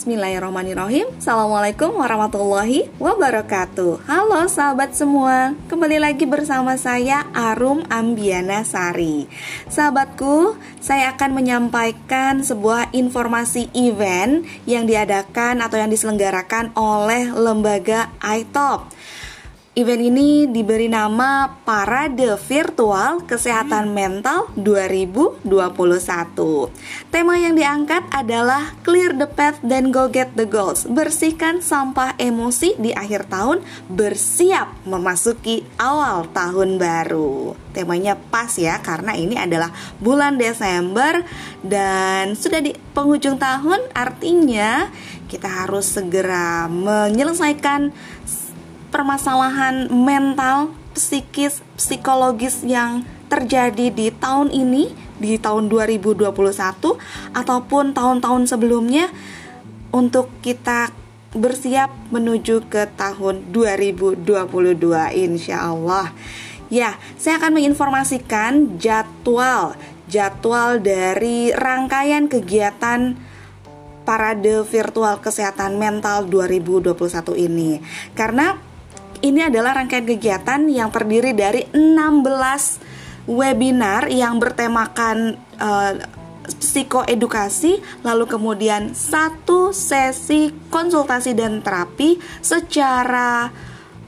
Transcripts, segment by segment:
Bismillahirrahmanirrahim. Assalamualaikum warahmatullahi wabarakatuh. Halo sahabat semua. Kembali lagi bersama saya Arum Ambiana Sari. Sahabatku, saya akan menyampaikan sebuah informasi event Yang diadakan atau yang diselenggarakan oleh lembaga iTop Event ini diberi nama Parade Virtual Kesehatan Mental 2021. Tema yang diangkat adalah Clear the Path dan Go Get the Goals. Bersihkan sampah emosi di akhir tahun, bersiap memasuki awal tahun baru. Temanya pas ya karena ini adalah bulan Desember dan sudah di penghujung tahun artinya kita harus segera menyelesaikan permasalahan mental, psikis, psikologis yang terjadi di tahun ini, di tahun 2021 ataupun tahun-tahun sebelumnya untuk kita bersiap menuju ke tahun 2022 insya Allah. Ya, saya akan menginformasikan jadwal jadwal dari rangkaian kegiatan Parade Virtual Kesehatan Mental 2021 ini. Karena ini adalah rangkaian kegiatan yang terdiri dari 16 webinar yang bertemakan uh, psikoedukasi, lalu kemudian satu sesi konsultasi dan terapi secara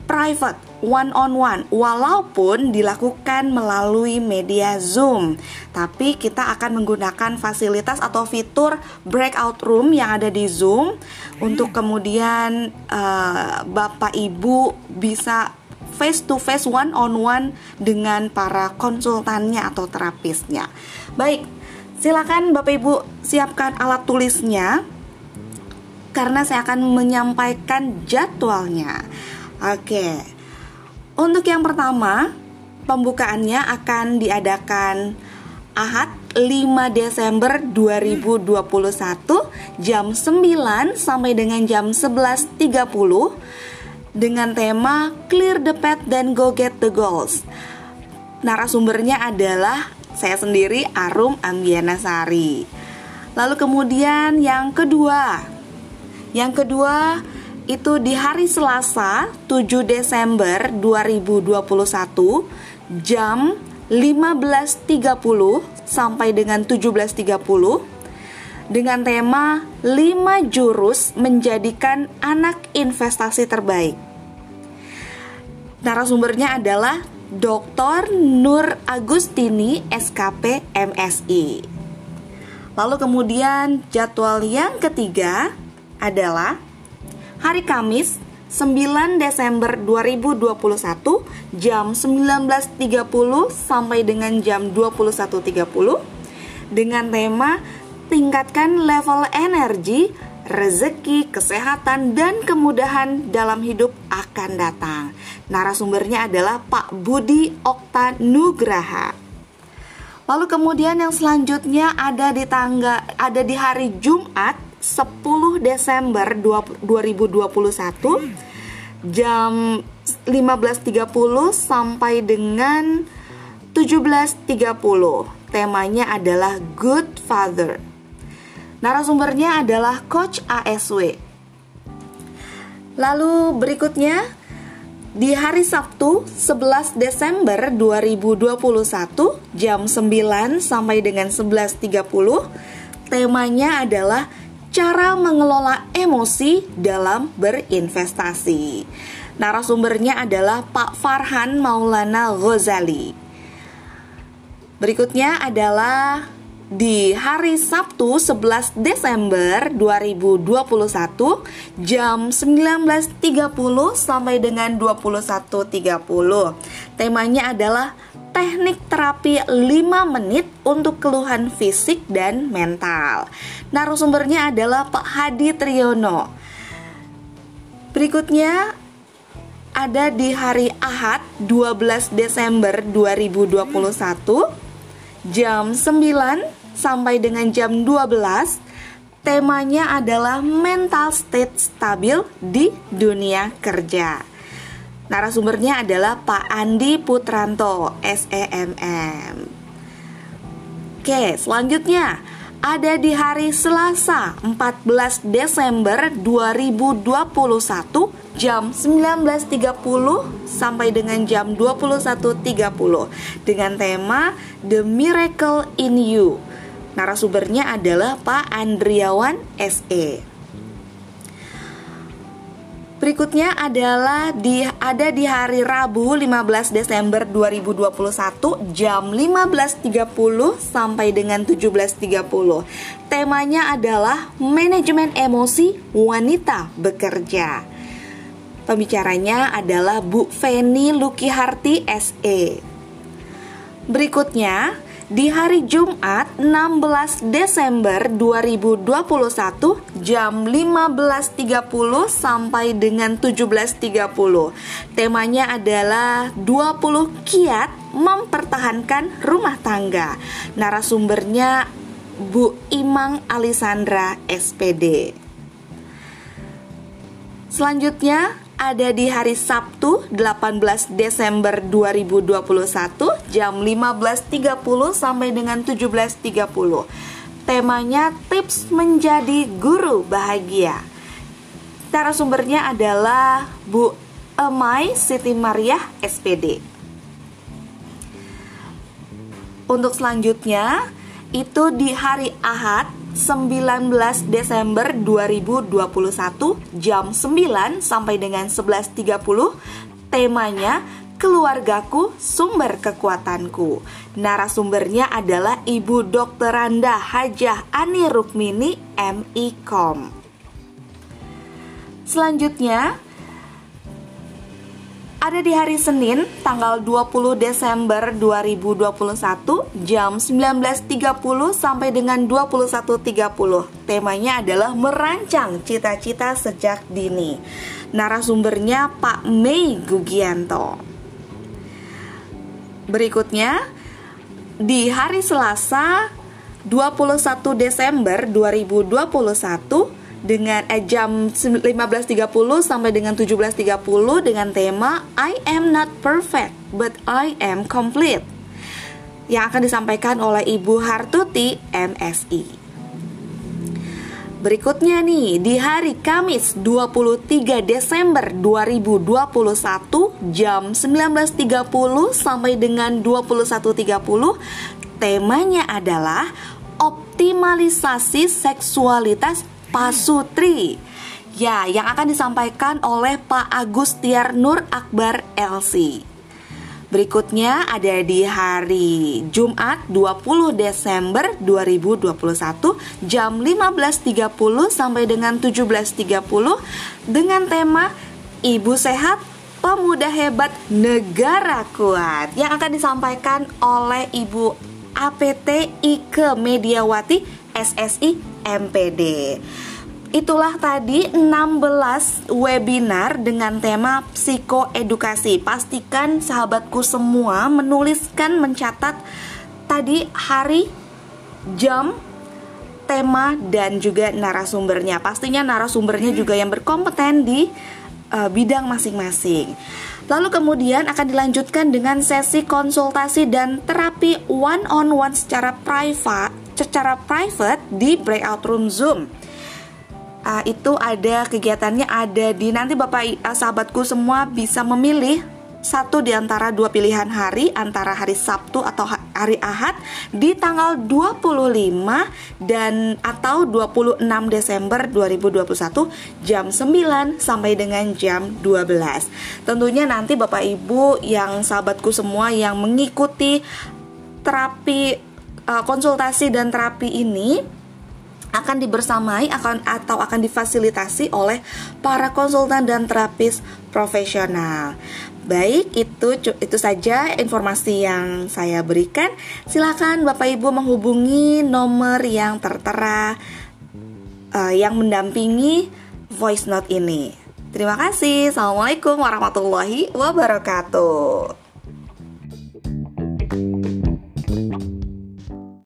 private one on one walaupun dilakukan melalui media Zoom. Tapi kita akan menggunakan fasilitas atau fitur breakout room yang ada di Zoom untuk kemudian uh, Bapak Ibu bisa face to face one on one dengan para konsultannya atau terapisnya. Baik, silakan Bapak Ibu siapkan alat tulisnya karena saya akan menyampaikan jadwalnya. Oke. Untuk yang pertama, pembukaannya akan diadakan Ahad 5 Desember 2021 jam 9 sampai dengan jam 11.30 dengan tema Clear the Path dan Go Get the Goals. Narasumbernya adalah saya sendiri Arum Ambiana Sari. Lalu kemudian yang kedua, yang kedua itu di hari Selasa 7 Desember 2021 jam 15.30 sampai dengan 17.30 dengan tema 5 jurus menjadikan anak investasi terbaik. Narasumbernya adalah Dr. Nur Agustini SKP MSI. Lalu kemudian jadwal yang ketiga adalah hari Kamis 9 Desember 2021 jam 19.30 sampai dengan jam 21.30 dengan tema tingkatkan level energi, rezeki, kesehatan dan kemudahan dalam hidup akan datang. Narasumbernya adalah Pak Budi Okta Nugraha. Lalu kemudian yang selanjutnya ada di tangga ada di hari Jumat 10 Desember 2021 jam 15.30 sampai dengan 17.30. Temanya adalah Good Father. Narasumbernya adalah Coach ASW. Lalu berikutnya di hari Sabtu 11 Desember 2021 jam 9 sampai dengan 11.30 temanya adalah cara mengelola emosi dalam berinvestasi. Narasumbernya adalah Pak Farhan Maulana Ghazali. Berikutnya adalah di hari Sabtu 11 Desember 2021 jam 19.30 sampai dengan 21.30. Temanya adalah teknik terapi 5 menit untuk keluhan fisik dan mental. Narasumbernya adalah Pak Hadi Triyono. Berikutnya ada di hari Ahad 12 Desember 2021 jam 9 sampai dengan jam 12 Temanya adalah mental state stabil di dunia kerja. Narasumbernya adalah Pak Andi Putranto, SEMM. Oke, selanjutnya ada di hari Selasa 14 Desember 2021 jam 19.30 sampai dengan jam 21.30 dengan tema The Miracle in You. Narasumbernya adalah Pak Andriawan SE. Berikutnya adalah di ada di hari Rabu 15 Desember 2021 jam 15.30 sampai dengan 17.30. Temanya adalah manajemen emosi wanita bekerja. Pembicaranya adalah Bu Feni Lukiharti SE. Berikutnya, di hari Jumat 16 Desember 2021 jam 15.30 sampai dengan 17.30. Temanya adalah 20 kiat mempertahankan rumah tangga. Narasumbernya Bu Imang Alisandra SPD. Selanjutnya ada di hari Sabtu 18 Desember 2021 jam 15.30 sampai dengan 17.30. Temanya tips menjadi guru bahagia. Narasumbernya adalah Bu Emai Siti Mariah SPD. Untuk selanjutnya itu di hari Ahad 19 Desember 2021 jam 9 sampai dengan 11.30 temanya keluargaku sumber kekuatanku. Narasumbernya adalah Ibu Dr. Randa Hajah Ani Rukmini MIKOM. Selanjutnya, ada di hari Senin tanggal 20 Desember 2021 jam 19.30 sampai dengan 21.30. Temanya adalah merancang cita-cita sejak dini. Narasumbernya Pak Mei Gugianto. Berikutnya di hari Selasa 21 Desember 2021 dengan eh, jam 15.30 sampai dengan 17.30 dengan tema I am not perfect but I am complete yang akan disampaikan oleh Ibu Hartuti MSI. Berikutnya nih, di hari Kamis 23 Desember 2021 jam 19.30 sampai dengan 21.30 temanya adalah optimalisasi seksualitas Pasutri. Ya, yang akan disampaikan oleh Pak Agustiar Nur Akbar LC. Berikutnya ada di hari Jumat 20 Desember 2021 jam 15.30 sampai dengan 17.30 dengan tema Ibu Sehat Pemuda Hebat Negara Kuat yang akan disampaikan oleh Ibu APT Ike Mediawati SSI MPD. Itulah tadi 16 webinar dengan tema psikoedukasi. Pastikan sahabatku semua menuliskan, mencatat tadi hari, jam, tema dan juga narasumbernya. Pastinya narasumbernya juga yang berkompeten di uh, bidang masing-masing. Lalu kemudian akan dilanjutkan dengan sesi konsultasi dan terapi one on one secara private secara private di breakout room Zoom. Uh, itu ada kegiatannya ada di nanti Bapak uh, sahabatku semua bisa memilih satu di antara dua pilihan hari antara hari Sabtu atau hari Ahad di tanggal 25 dan atau 26 Desember 2021 jam 9 sampai dengan jam 12. Tentunya nanti Bapak Ibu yang sahabatku semua yang mengikuti terapi uh, konsultasi dan terapi ini akan dibersamai akan atau akan difasilitasi oleh para konsultan dan terapis profesional. Baik, itu itu saja informasi yang saya berikan. Silakan Bapak Ibu menghubungi nomor yang tertera uh, yang mendampingi voice note ini. Terima kasih. Assalamualaikum warahmatullahi wabarakatuh.